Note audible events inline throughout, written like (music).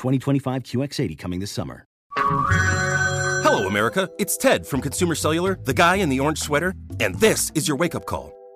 2025 QX80 coming this summer. Hello, America. It's Ted from Consumer Cellular, the guy in the orange sweater, and this is your wake up call.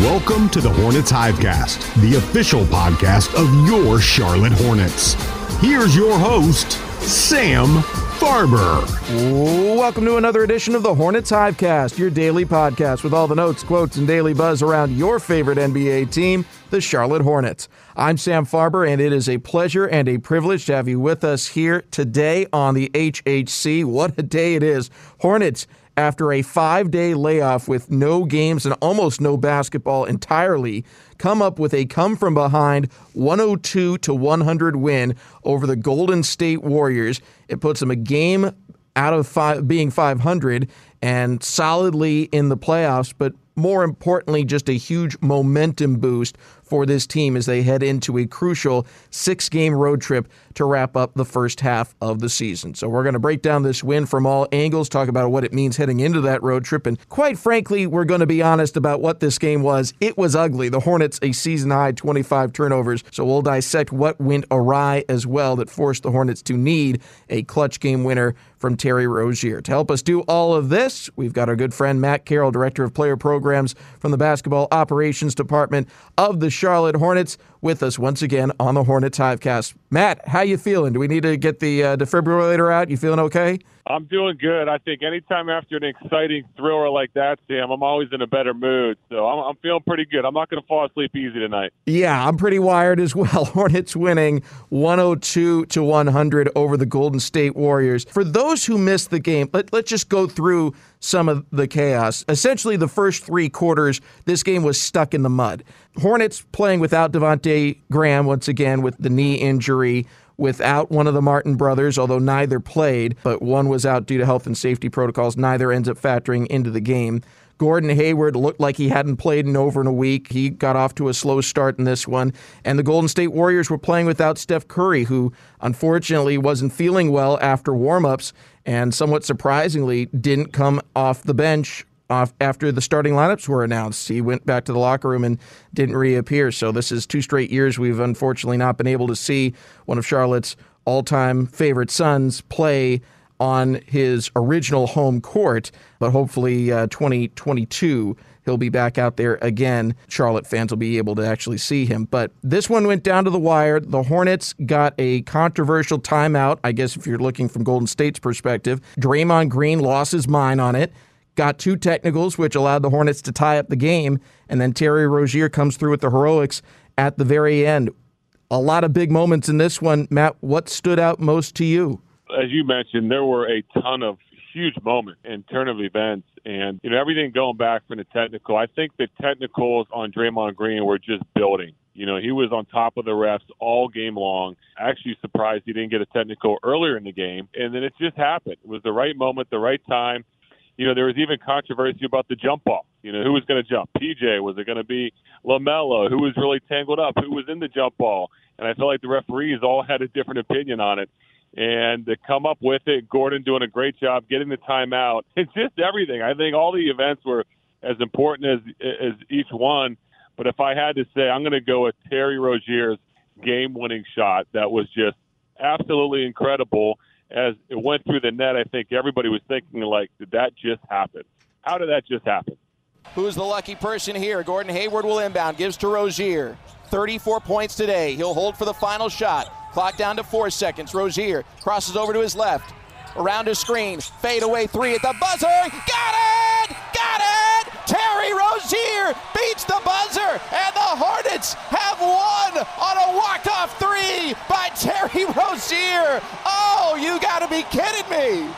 Welcome to the Hornets Hivecast, the official podcast of your Charlotte Hornets. Here's your host, Sam Farber. Welcome to another edition of the Hornets Hivecast, your daily podcast with all the notes, quotes, and daily buzz around your favorite NBA team, the Charlotte Hornets. I'm Sam Farber, and it is a pleasure and a privilege to have you with us here today on the HHC. What a day it is. Hornets after a five day layoff with no games and almost no basketball entirely, come up with a come from behind 102 to 100 win over the Golden State Warriors. It puts them a game out of five, being 500 and solidly in the playoffs, but more importantly, just a huge momentum boost for this team as they head into a crucial six game road trip to wrap up the first half of the season. So we're going to break down this win from all angles, talk about what it means heading into that road trip. And quite frankly, we're going to be honest about what this game was. It was ugly. The Hornets, a season high 25 turnovers. So we'll dissect what went awry as well that forced the Hornets to need a clutch game winner from Terry Rozier. To help us do all of this, we've got our good friend Matt Carroll, Director of Player Programs from the Basketball Operations Department of the Charlotte Hornets with us once again on the Hornets Hivecast. Matt, how you feeling? Do we need to get the uh, defibrillator out? You feeling okay? I'm doing good. I think anytime after an exciting thriller like that, Sam, I'm always in a better mood. So I'm, I'm feeling pretty good. I'm not going to fall asleep easy tonight. Yeah, I'm pretty wired as well. (laughs) Hornets winning 102 to 100 over the Golden State Warriors. For those who missed the game, let, let's just go through some of the chaos. Essentially, the first three quarters, this game was stuck in the mud. Hornets playing without Devonte Graham once again with the knee injury without one of the Martin brothers, although neither played, but one was out due to health and safety protocols. Neither ends up factoring into the game. Gordon Hayward looked like he hadn't played in over in a week. He got off to a slow start in this one. And the Golden State Warriors were playing without Steph Curry, who unfortunately wasn't feeling well after warmups and somewhat surprisingly didn't come off the bench after the starting lineups were announced. He went back to the locker room and didn't reappear. So this is two straight years we've unfortunately not been able to see one of Charlotte's all-time favorite sons play on his original home court. But hopefully, uh, 2022 he'll be back out there again. Charlotte fans will be able to actually see him. But this one went down to the wire. The Hornets got a controversial timeout, I guess if you're looking from Golden State's perspective. Draymond Green lost his mind on it got two technicals, which allowed the Hornets to tie up the game. And then Terry Rozier comes through with the heroics at the very end. A lot of big moments in this one. Matt, what stood out most to you? As you mentioned, there were a ton of huge moments and turn of events and you know everything going back from the technical. I think the technicals on Draymond Green were just building. You know, he was on top of the refs all game long. Actually surprised he didn't get a technical earlier in the game. And then it just happened. It was the right moment, the right time you know, there was even controversy about the jump ball. You know, who was going to jump? PJ? Was it going to be LaMelo? Who was really tangled up? Who was in the jump ball? and I feel like the referees all had a different opinion on it. And to come up with it, Gordon doing a great job getting the timeout. (laughs) It's just everything. I think all the events were as important as as each one. But if I had to say, I'm going to go with Terry Rozier's game-winning shot. That was just absolutely incredible. As it went through the net, I think everybody was thinking, like, did that just happen? How did that just happen? Who's the lucky person here? Gordon Hayward will inbound, gives to Rozier. 34 points today. He'll hold for the final shot. Clock down to four seconds. Rozier crosses over to his left. Around his screen. Fade away three at the buzzer. Got it! Got it! Terry Rozier beats the buzzer, and the Hornets have won on a walk-off three by Terry (laughs) Rozier. Oh, you got to be kidding me!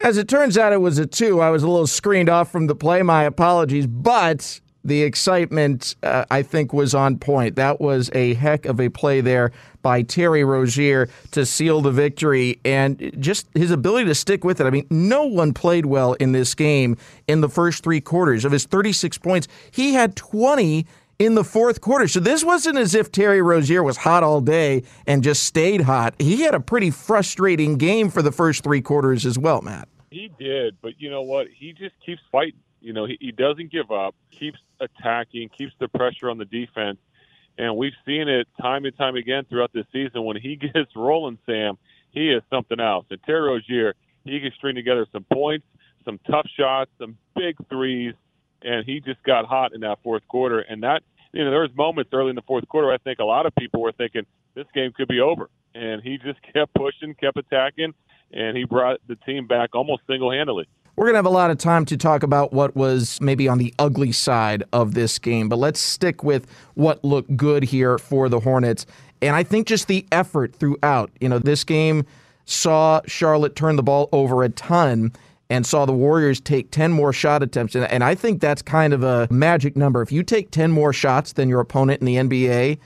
As it turns out, it was a two. I was a little screened off from the play. My apologies. But the excitement, uh, I think, was on point. That was a heck of a play there by Terry Rozier to seal the victory and just his ability to stick with it. I mean, no one played well in this game in the first three quarters. Of his 36 points, he had 20 in the fourth quarter. So this wasn't as if Terry Rozier was hot all day and just stayed hot. He had a pretty frustrating game for the first three quarters as well, Matt. He did, but you know what? He just keeps fighting. You know, he, he doesn't give up, keeps attacking, keeps the pressure on the defense. And we've seen it time and time again throughout this season. When he (laughs) gets rolling, Sam, he is something else. And Terry Rozier, he can string together some points, some tough shots, some big threes, and he just got hot in that fourth quarter. And that, you know, there was moments early in the fourth quarter. I think a lot of people were thinking this game could be over, and he just (laughs) kept pushing, kept attacking, and he brought the team back almost single-handedly. We're going to have a lot of time to talk about what was maybe on the ugly side of this game, but let's stick with what looked good here for the Hornets. And I think just the effort throughout. You know, this game saw Charlotte turn the ball over a ton and saw the Warriors take 10 more shot attempts. And I think that's kind of a magic number. If you take 10 more shots than your opponent in the NBA,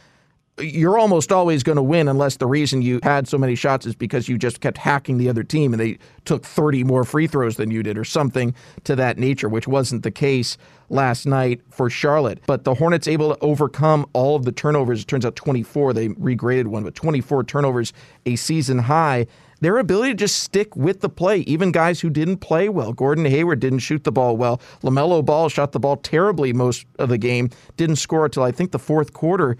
you're almost always going to win unless the reason you had so many shots is because you just kept hacking the other team and they took 30 more free throws than you did or something to that nature, which wasn't the case last night for Charlotte. But the Hornets able to overcome all of the turnovers. It turns out 24, they regraded one, but 24 turnovers, a season high. Their ability to just stick with the play, even guys who didn't play well. Gordon Hayward didn't shoot the ball well. LaMelo Ball shot the ball terribly most of the game, didn't score until I think the fourth quarter.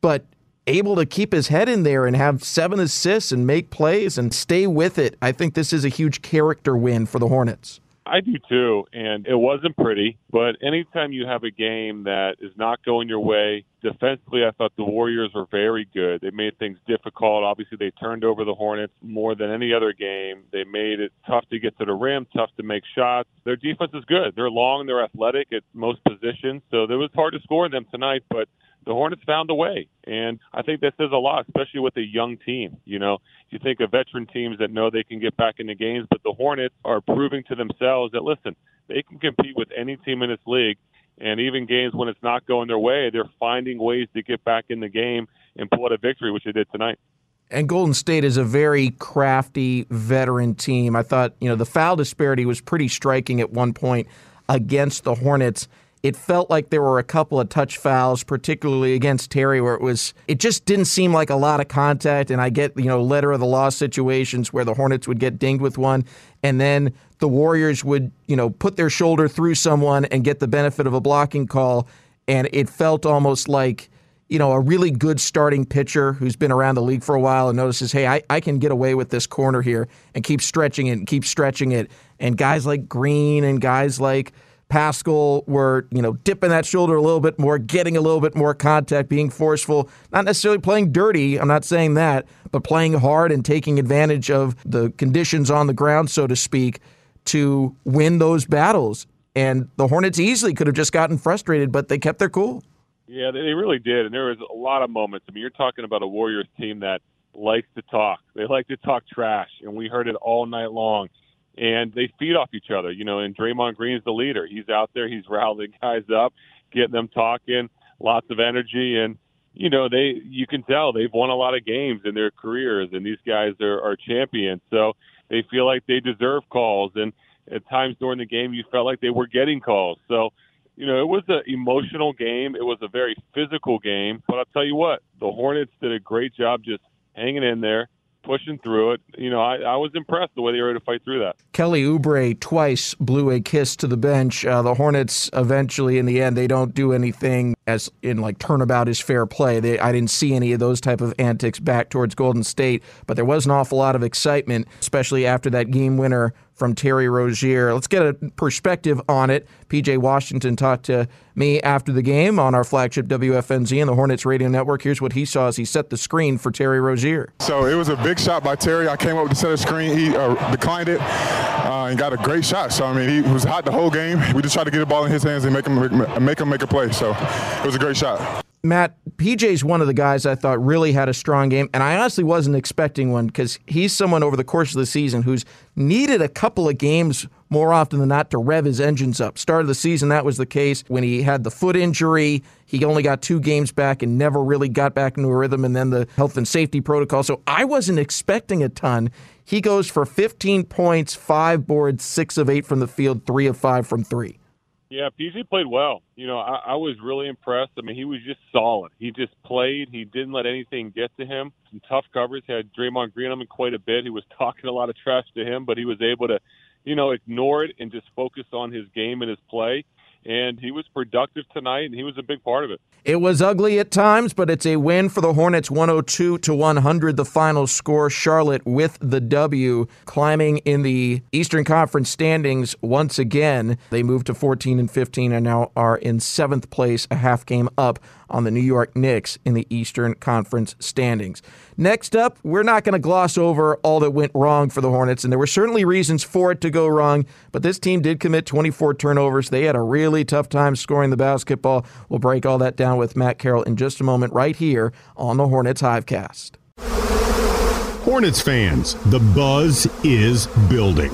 But able to keep his head in there and have seven assists and make plays and stay with it. I think this is a huge character win for the Hornets. I do too, and it wasn't pretty. But anytime you have a game that is not going your way, defensively, I thought the Warriors were very good. They made things difficult. Obviously, they turned over the Hornets more than any other game. They made it tough to get to the rim, tough to make shots. Their defense is good. They're long, they're athletic at most positions, so it was hard to score them tonight. But the Hornets found a way. And I think that says a lot, especially with a young team. You know, you think of veteran teams that know they can get back into games, but the Hornets are proving to themselves that, listen, they can compete with any team in this league. And even games when it's not going their way, they're finding ways to get back in the game and pull out a victory, which they did tonight. And Golden State is a very crafty veteran team. I thought, you know, the foul disparity was pretty striking at one point against the Hornets it felt like there were a couple of touch fouls, particularly against Terry, where it was it just didn't seem like a lot of contact. And I get you know letter of the law situations where the Hornets would get dinged with one, and then the Warriors would you know put their shoulder through someone and get the benefit of a blocking call, and it felt almost like you know, a really good starting pitcher who's been around the league for a while and notices, hey, I, I can get away with this corner here and keep stretching it and keep stretching it. And guys like Green and guys like Paschall were, you know, dipping that shoulder a little bit more, getting a little bit more contact, being forceful, not necessarily playing dirty. I'm not saying that, but playing hard and taking advantage of the conditions on the ground, so to speak, to win those battles. And the Hornets easily could have just gotten frustrated, but they kept their cool. Yeah, they really did. And there was a lot of moments. I mean, you're talking about a Warriors team that likes to talk. They like to talk trash, and we heard it all night long and they feed off each other. You know, and Draymond Green's the leader. He's out there, he's rallying (laughs) guys up, getting them talking, lots of energy, and you know they you can tell they've won a lot of games in their careers, and these guys are, are champions. So they feel like they deserve calls, and at times during the game you felt like they were getting calls. So you know, it was an emotional game. It was a very physical game. But I'll tell you what, the Hornets did a great job just hanging in there, pushing through it. You know, I, I was impressed the way they were able to fight through that. Kelly Oubre twice blew a kiss to the bench. Uh, the Hornets eventually, in the end, they don't do anything as in like turnabout is fair play. They, I didn't see any of those type of antics back towards Golden State, but there was an awful lot of excitement, especially after that game winner from Terry Rozier. Let's get a perspective on it. PJ Washington talked to me after the game on our flagship WFNZ and the Hornets radio network. Here's what he saw as he set the screen for Terry Rozier. So it was a big shot by Terry. I came up with the center screen. He uh, declined it uh, and got a great shot. So I mean, he was hot the whole game. We just tried to get the ball in his hands and make him make him make a play. So it was a great shot. Matt, PJ's one of the guys I thought really had a strong game, and I honestly wasn't expecting one because he's someone over the course of the season who's needed a couple of games more often than not to rev his engines up. Start of the season, that was the case. When he had the foot injury, he only got two games back and never really got back into a rhythm, and then the health and safety protocol. So I wasn't expecting a ton. He goes for 15 points, five boards, six of eight from the field, three of five from three. Yeah, PJ played well. You know, I, I was really impressed. I mean, he was just solid. He just played. He didn't let anything get to him. Some tough covers. He had Draymond Green on him quite a bit. He was (laughs) talking a lot of trash to him, but he was able to, you know, ignore it and just focus on his game and his play and he was productive tonight, and he was a big part of it. It was ugly at times, but it's a win for the Hornets, 102 to 100. The final score. Charlotte with the W, climbing in the Eastern Conference standings once again. They moved to 14 and 15, and now are in seventh place, a half game up on the New York Knicks in the Eastern Conference standings. Next up, we're not going to gloss over all that went wrong for the Hornets, and there were certainly reasons for it to go wrong, but this team did commit 24 turnovers. They had a really tough time scoring the basketball. We'll break all that down with Matt Carroll in just a moment, right here on the Hornets Hivecast. Hornets fans, the buzz is building.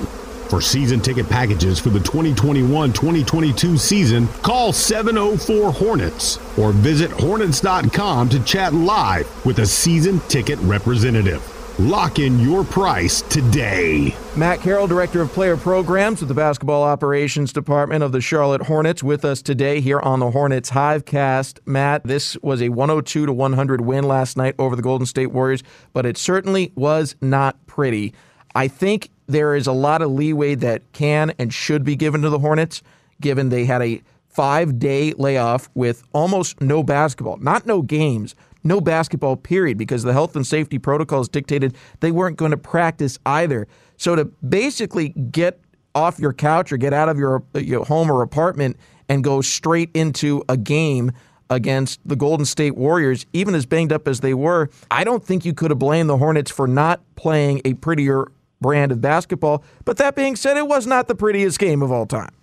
For season ticket packages for the 2021 2022 season, call 704 Hornets or visit Hornets.com to chat live with a season ticket representative. Lock in your price today. Matt Carroll, Director of Player Programs with the Basketball Operations Department of the Charlotte Hornets, with us today here on the Hornets Hivecast. Matt, this was a 102 to 100 win last night over the Golden State Warriors, but it certainly was not pretty. I think there is a lot of leeway that can and should be given to the Hornets, given they had a five day layoff with almost no basketball, not no games, no basketball, period, because the health and safety protocols dictated they weren't going to practice either. So to basically get off your couch or get out of your, your home or apartment and go straight into a game against the Golden State Warriors, even as banged up as they were, I don't think you could have blamed the Hornets for not playing a prettier brand of basketball. But that being said, it was not the prettiest game of all time.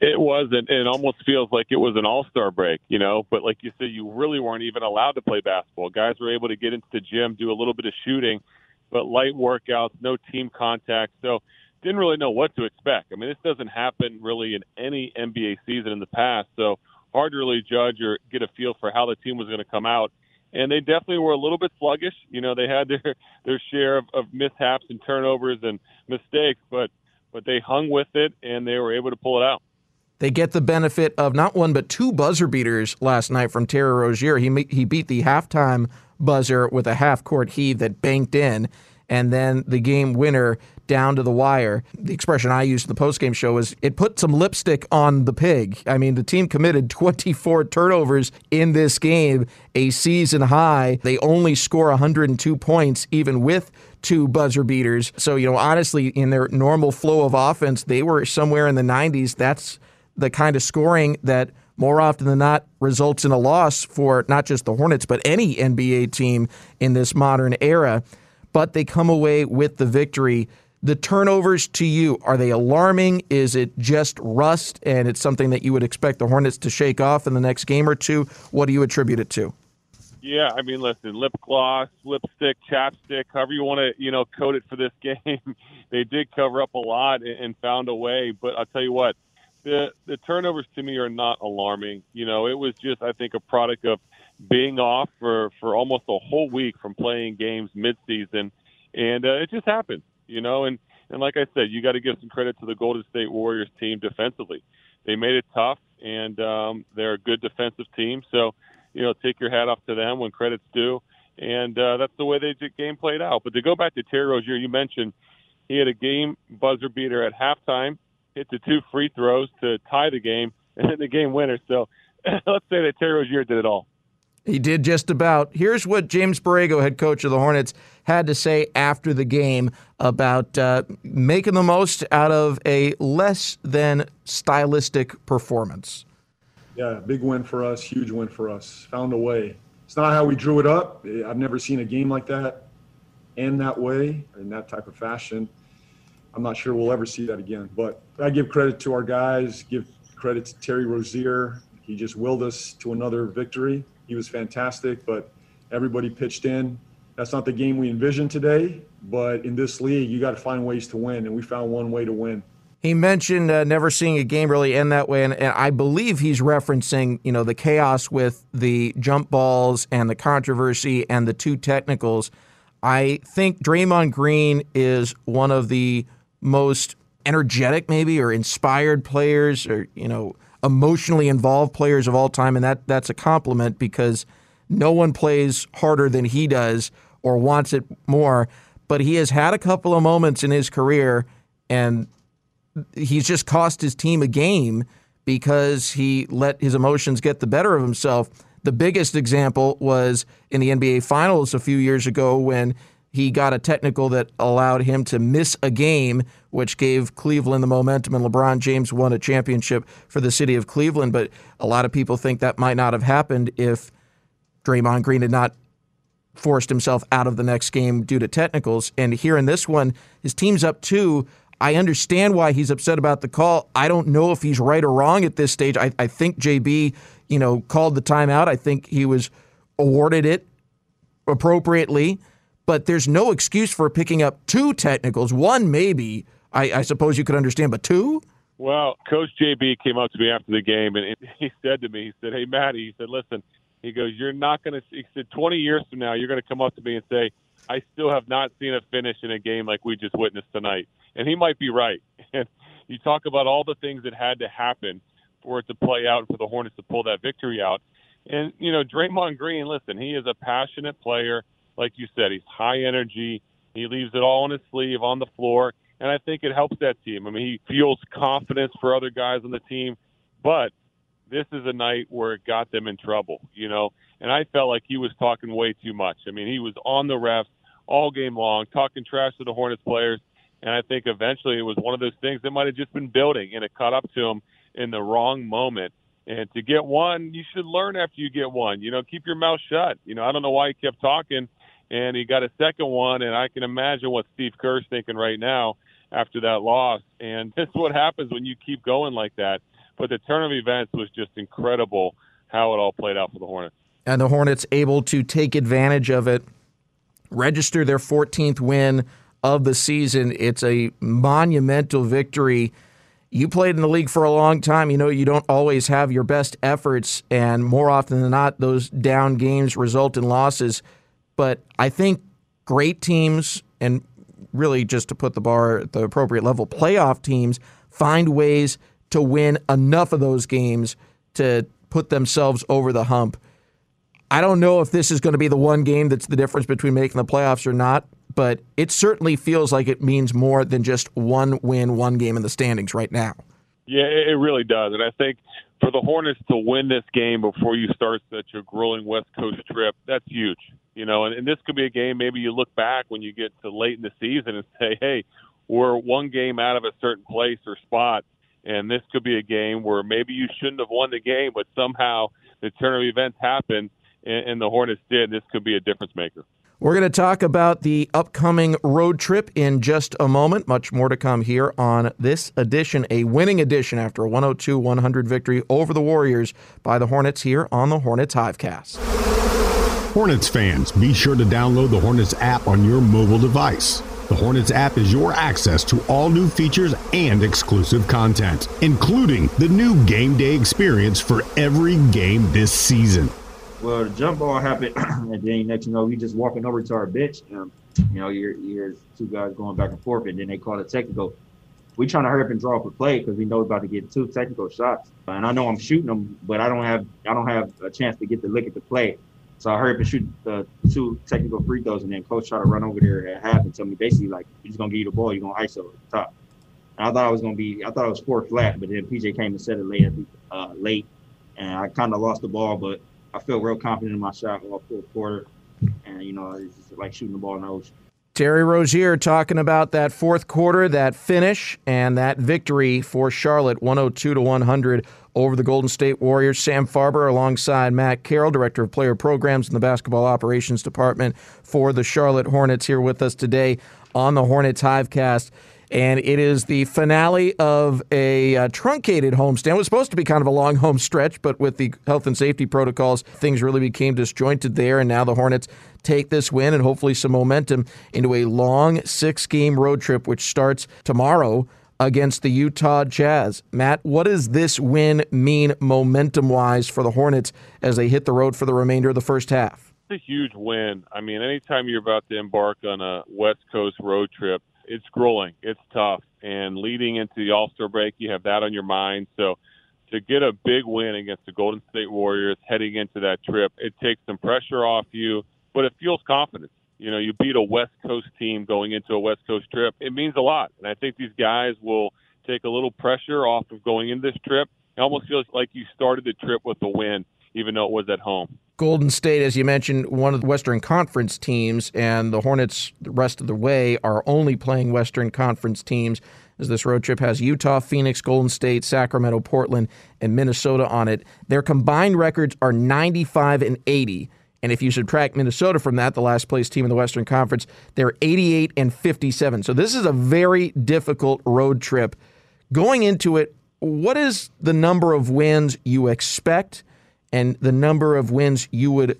It wasn't. It almost feels like it was an all star break, you know. But like you said, you really weren't even allowed to play basketball. Guys were able to get into the gym, do a little bit of shooting, but light workouts, no team contact. So didn't really know what to expect. I mean, this doesn't happen really in any NBA season in the past. So hard to really judge or get a feel for how the team was going to come out and they definitely were a little bit sluggish. You know, they had their (laughs) their share of, of mishaps and turnovers and mistakes, but but they hung with it and they were able to pull it out. They get the benefit of not one but two buzzer beaters last night from Terry Rozier. He he beat the halftime buzzer with a half court heave that banked in, and then the game winner down to the wire. The expression I used in the postgame show is it put some lipstick on the pig. I mean, the team committed (laughs) 24 turnovers in this game, a season high. They only score 102 points, even with two buzzer beaters. So, you know, honestly, in their normal flow of offense, they were somewhere in the 90s. That's the kind of scoring that more often than not results in a loss for not just the Hornets, but any NBA team in this modern era. But they come away with the victory the turnovers to you are they alarming? Is it just rust and it's something that you would expect the hornets to shake off in the next game or two? What do you attribute it to? Yeah i mean listen lip gloss lipstick chapstick however you want to you know code it for this (laughs) game. They did cover up a lot and found a way but i'll tell you what the the turnovers to me are not alarming. You know it was just i think a product of being off for for almost a whole week from playing games midseason and uh, it just happened you know, and and like I said, you got to give some credit to the Golden State Warriors team defensively. They made it tough, and um, they're a good defensive team. So, you know, take your hat off to them when credit's due. And uh, that's the way the game played out. But to go back to Terry Rozier, you mentioned he had a game buzzer beater at halftime, hit the two free throws to tie the game, and then the game winner. So (clears throat) let's say that Terry Rozier did it all. He did just about. Here's what James Borrego, head coach of the Hornets, had to say after the game about uh, making the most out of a less than stylistic performance. Yeah, big win for us, huge win for us. Found a way. It's not how we drew it up. I've never seen a game like that end that way, in that type of fashion. I'm not sure we'll ever see that again. But I give credit to our guys, give credit to Terry Rozier. He just willed us to another victory he was fantastic, but everybody pitched in. That's not the game we envisioned today, but in this league, you got to find ways to win, and we found one way to win. He mentioned uh, never seeing a game really end that way, and, and, I believe he's referencing, you know, the chaos with the jump balls and the controversy and the two technicals. I think Draymond Green is one of the most energetic, maybe, or inspired players, or you know, emotionally involved players of all time, and that that's a compliment because no one plays harder than he does or wants it more. But he has had a couple of moments in his career, and he's just cost his team a game because he let his emotions get the better of himself. The biggest example was in the NBA Finals a few years ago when he got a technical that allowed him to miss a game, which gave Cleveland the momentum, and LeBron James won a championship for the city of Cleveland. But a lot of people think that might not have happened if Draymond Green had not forced himself out of the next game due to technicals. And here in this one, his team's up two. I understand why he's upset about the call. I don't know if he's right or wrong at this stage. I, I think JB, you know, called the timeout. I think he was awarded it appropriately but there's no excuse for picking up two technicals. One, maybe, I, I suppose you could understand, but two? Well, Coach JB came up to me after the game and (laughs) he said to me, he said, Hey, Matty, he said, listen, he goes, You're not going to, he said, 20 years from now, you're going to come up to me and say, I still have not seen a finish in a game like we just witnessed tonight. And he might be right. (laughs) And you talk about all the things that had to happen for it to play out and for the Hornets to pull that victory out. And, you know, Draymond Green, listen, he is a passionate player like you said, he's high energy. He leaves it all on his sleeve on the floor, and I think it helps that team. I mean, he fuels confidence for other guys on the team, but this is a night where it got them in trouble, you know. And I felt like he was talking way too much. I mean, he was on the refs all game long, talking trash to the Hornets players, and I think eventually it was one of those things that might have just been building, and it caught up to him in the wrong moment. And to get one, you should learn after you get one. You know, keep your mouth shut. You know, I don't know why he kept talking and he got a second one. And I can imagine what Steve Kerr's thinking right now after that loss. And (laughs) this is what happens when you keep going like that. But the turn of events was just incredible how it all played out for the Hornets. And the Hornets able to take advantage of it, register their 14th win of the season. It's a monumental victory. You played in the league for a long time. You know, you don't always have your best efforts, and more often than not, those down games result in losses. But I think great teams, and really just to put the bar at the appropriate level, playoff teams find ways to win enough of those games to put themselves over the hump. I don't know if this is going to be the one game that's the difference between making the playoffs or not, but it certainly feels like it means more than just one win, one game in the standings right now. Yeah, it really does. And I think for the Hornets to win this game before you start such a grueling West Coast trip, that's huge. You know, and, and this could be a game maybe you look back when you get to late in the season and say, hey, we're one game out of a certain place or spot. And this could be a game where maybe you shouldn't have won the game, but somehow the turn of events happened and, and the Hornets did. This could be a difference maker. We're going to talk about the upcoming road trip in just a moment. Much more to come here on this edition, a winning edition after a 102 100 victory over the Warriors by the Hornets here on the Hornets Hivecast. Hornets fans, be sure to download the Hornets app on your mobile device. The Hornets app is your access to all new features and exclusive content, including the new game day experience for every game this season. Well, the jump ball happened, (clears throat) and then next you know, we just walking over to our bench. And, you know, you're, you're two guys going back and forth, and then they call it technical. we trying to hurry up and draw up a play because we know we're about to get two technical shots. And I know I'm shooting them, but I don't have I don't have a chance to get the lick at the play. So I hurry up and shoot the two technical free throws, and then coach try to run over there at half and tell me basically like, "He's just gonna give you the ball, you're gonna ISO at the top." And I thought I was gonna be, I thought it was four flat, but then PJ came and set it late, uh, late, and I kind of lost the ball, but I feel real confident in my shot all fourth quarter, and you know, it's just like shooting the ball in the ocean. Terry Rozier talking about that fourth quarter, that finish, and that victory for Charlotte, 102 to 100 over the Golden State Warriors. Sam Farber alongside Matt Carroll, Director of Player Programs in the Basketball Operations Department for the Charlotte Hornets, here with us today on the Hornets Hivecast and it is the finale of a uh, truncated homestand. It was supposed to be kind of a long home stretch, but with the health and safety protocols, things really became disjointed there, and now the Hornets take this win and hopefully some momentum into a long six game road trip, which starts tomorrow against the Utah Jazz. Matt, what does this win mean momentum wise for the Hornets as they hit the road for the remainder of the first half? It's a huge win. I mean, anytime you're about to embark on a West Coast road trip, it's grueling. It's tough. And leading into the All Star break, you have that on your mind. So to get a big win against the Golden State Warriors heading into that trip, it takes some pressure off you, but it fuels confidence. You know, you beat a West Coast team going into a West Coast trip. It means a lot. And I think these guys will take a little pressure off of going into this trip. It almost feels like you started the trip with a win, even though it was at home. Golden State, as you mentioned, one of the Western Conference teams, and the Hornets, the rest of the way, are only playing Western Conference teams. As this road trip has Utah, Phoenix, Golden State, Sacramento, Portland, and Minnesota on it. Their combined records are 95 and 80. And if you subtract Minnesota from that, the last place team in the Western Conference, they're 88 and 57. So this is a very difficult road trip. Going into it, what is the number of wins you expect? And the number of wins you would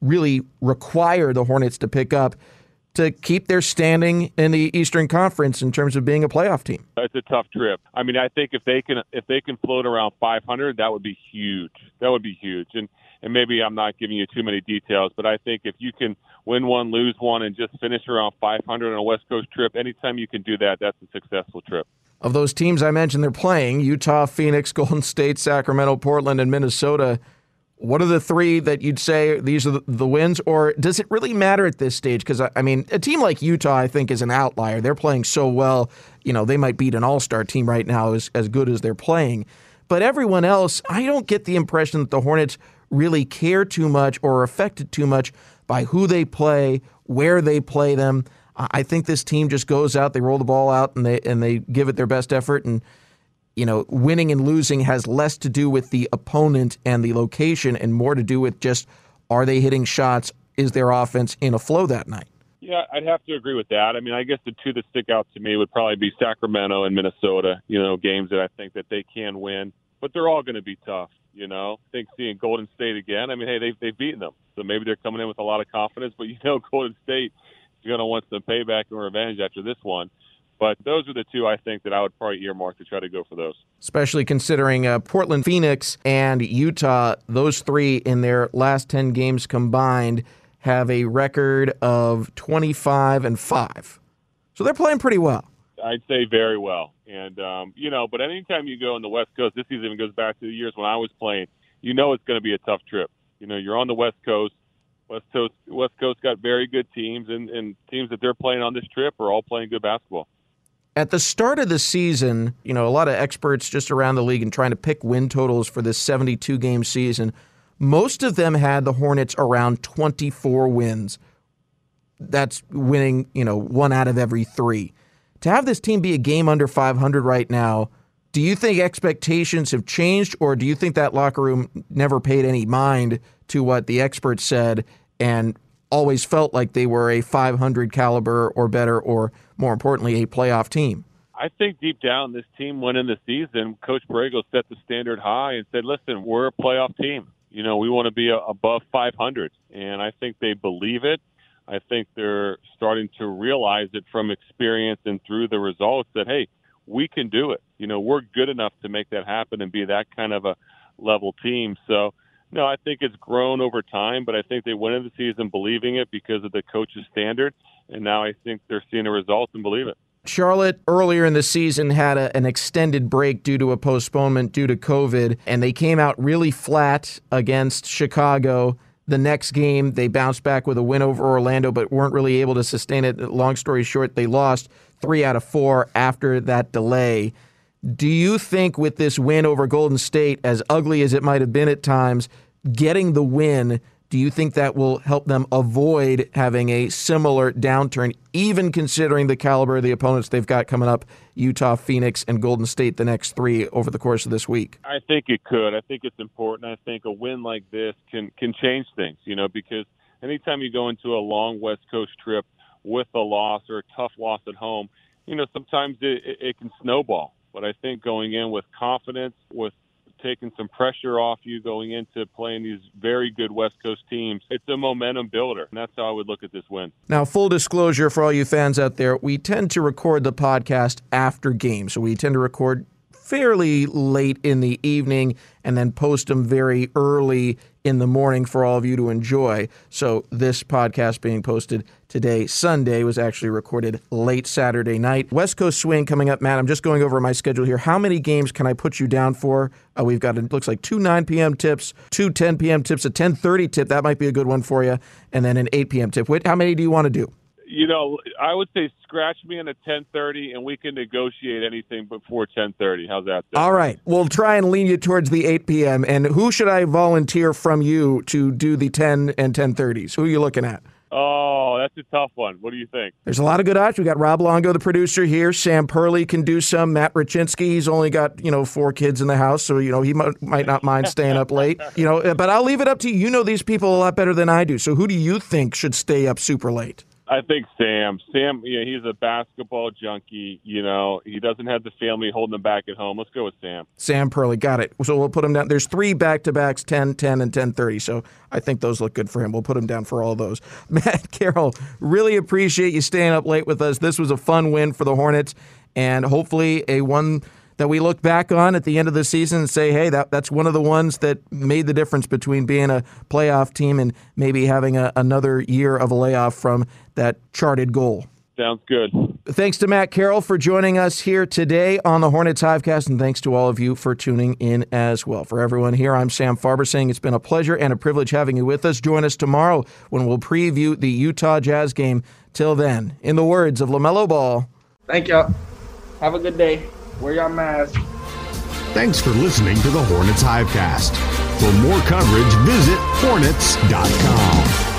really require the Hornets to pick up to keep their standing in the Eastern Conference in terms of being a playoff team. It's a tough trip. I mean, I think if they can if they can float around 500, that would be huge. That would be huge. And and maybe I'm not giving you too many details, but I think if you can win one, lose one, and just finish around 500 on a West Coast trip, anytime you can do that, that's a successful trip. Of those teams I mentioned, they're playing Utah, Phoenix, Golden State, Sacramento, Portland, and Minnesota what are the three that you'd say these are the wins, or does it really matter at this stage? Because I mean, a team like Utah, I think, is an outlier. They're playing so well. You know, they might beat an All-Star team right now as as good as they're playing. But everyone else, I don't get the impression that the Hornets really care too much or are affected too much by who they play, where they play them. I think this team just goes out, they roll the ball out, and they and they give it their best effort and you know, winning and losing has less to do with the opponent and the location and more to do with just are they hitting shots? Is their offense in a flow that night? Yeah, I'd have to agree with that. I mean, I guess the two that stick out to me would probably be Sacramento and Minnesota, you know, games that I think that they can win, but they're all going to be tough. You know, I think seeing Golden State again. I mean, hey, they've they've beaten them, so maybe they're coming in with a lot of confidence. But you know, (laughs) Golden State is going to want some payback and revenge after this one. But those are the two I think that I would probably earmark to try to go for those. Especially considering uh, Portland, Phoenix, and Utah, those three in their last 10 games combined have a record of 25 and 5. So they're playing pretty well. I'd say very well. And, um, you know, but anytime you go on the West Coast, this season goes back to the years when I was playing, you know it's going to be a tough trip. You know, you're on the West Coast. West Coast West Coast got very good teams, and, and teams that they're playing on this trip are all playing good basketball at the start of the season, you know, a lot of experts just around the league and trying to pick win totals for this 72 game season, most of them had the Hornets around 24 wins. That's winning, you know, one out of every three. To have this team be a game under 500 right now, do you think expectations have changed, or do you think that locker room never paid any mind to what the experts said and always felt like they were a 500 caliber or better, or more importantly, a playoff team? I think deep down, this team went in the season. Coach Borrego set the standard high and said, "Listen, we're a playoff team. You know, we want to be above 500." And I think they believe it. I think they're starting to realize it from experience and through the results that hey, we can do it. You know, we're good enough to make that happen and be that kind of a level team. So no, I think it's grown over time, but I think they went into the season believing it because of the coach's standard, and now I think they're seeing the results and believe it. Charlotte earlier in the season had a, an extended break due to a postponement due to COVID, and they came out really flat against Chicago. The next game, they bounced back with a win over Orlando, but weren't really able to sustain it. Long story short, they lost three out of four after that delay. Do you think with this win over Golden State, as ugly as it might have been at times, getting the win do you think that will help them avoid having a similar downturn, even considering the caliber of the opponents they've got coming up Utah, Phoenix, and Golden State the next three over the course of this week? I think it could. I think it's important. I think a win like this can, can change things, you know, because anytime you go into a long West Coast trip with a loss or a tough loss at home, you know, sometimes it, it, it can snowball. But I think going in with confidence, with taking some pressure off you going into playing these very good West Coast teams. It's a momentum builder, and that's how I would look at this win. Now, full disclosure for all you fans out there, we tend to record the podcast after games. So we tend to record fairly late in the evening and then post them very early in the morning for all of you to enjoy. So this podcast being posted today, Sunday, was actually recorded late Saturday night. West Coast Swing coming up, Matt. I'm just going over my schedule here. How many games can I put you down for? Uh, we've got it looks like two 9 p.m. tips, two 10 p.m. tips, a 10:30 tip. That might be a good one for you, and then an 8 p.m. tip. Wait, how many do you want to do? You know, I would say scratch me in at ten thirty, and we can negotiate anything before ten thirty. How's that? Sound? All right, we'll try and lean you towards the eight p.m. And who should I volunteer from you to do the ten and ten thirties? Who are you looking at? Oh, that's a tough one. What do you think? There's a lot of good options. We got Rob Longo, the producer here. Sam Perley can do some. Matt Rachinsky, he's only got you know four kids in the house, so you know he might, might not mind staying up late. (laughs) You know, but I'll leave it up to you. You know these people a lot better than I do. So who do you think should stay up super late? I think Sam. Sam, yeah, he's a basketball junkie. You know, he doesn't have the family holding him back at home. Let's go with Sam. Sam Perley, got it. So we'll put him down. There's three back to backs 10, 10, and 10 30. So I think those look good for him. We'll put him down for all those. (laughs) Matt Carroll, really appreciate you staying up late with us. This was a fun win for the Hornets, and hopefully a one that we look back on at the end of the season and say, hey, that, that's one of the ones that made the difference between being a playoff team and maybe having a, another year of a layoff from that charted goal. Sounds good. Thanks to Matt Carroll for joining us here today on the Hornets Hivecast, and thanks to all of you for tuning in as well. For everyone here, I'm Sam Farber saying it's been a pleasure and a privilege having you with us. Join us tomorrow when we'll preview the Utah Jazz game. Till then, in the words of LaMelo Ball, thank y'all. Have a good day. Wear your mask. Thanks for listening to the Hornets Hivecast. For more coverage, visit hornets.com.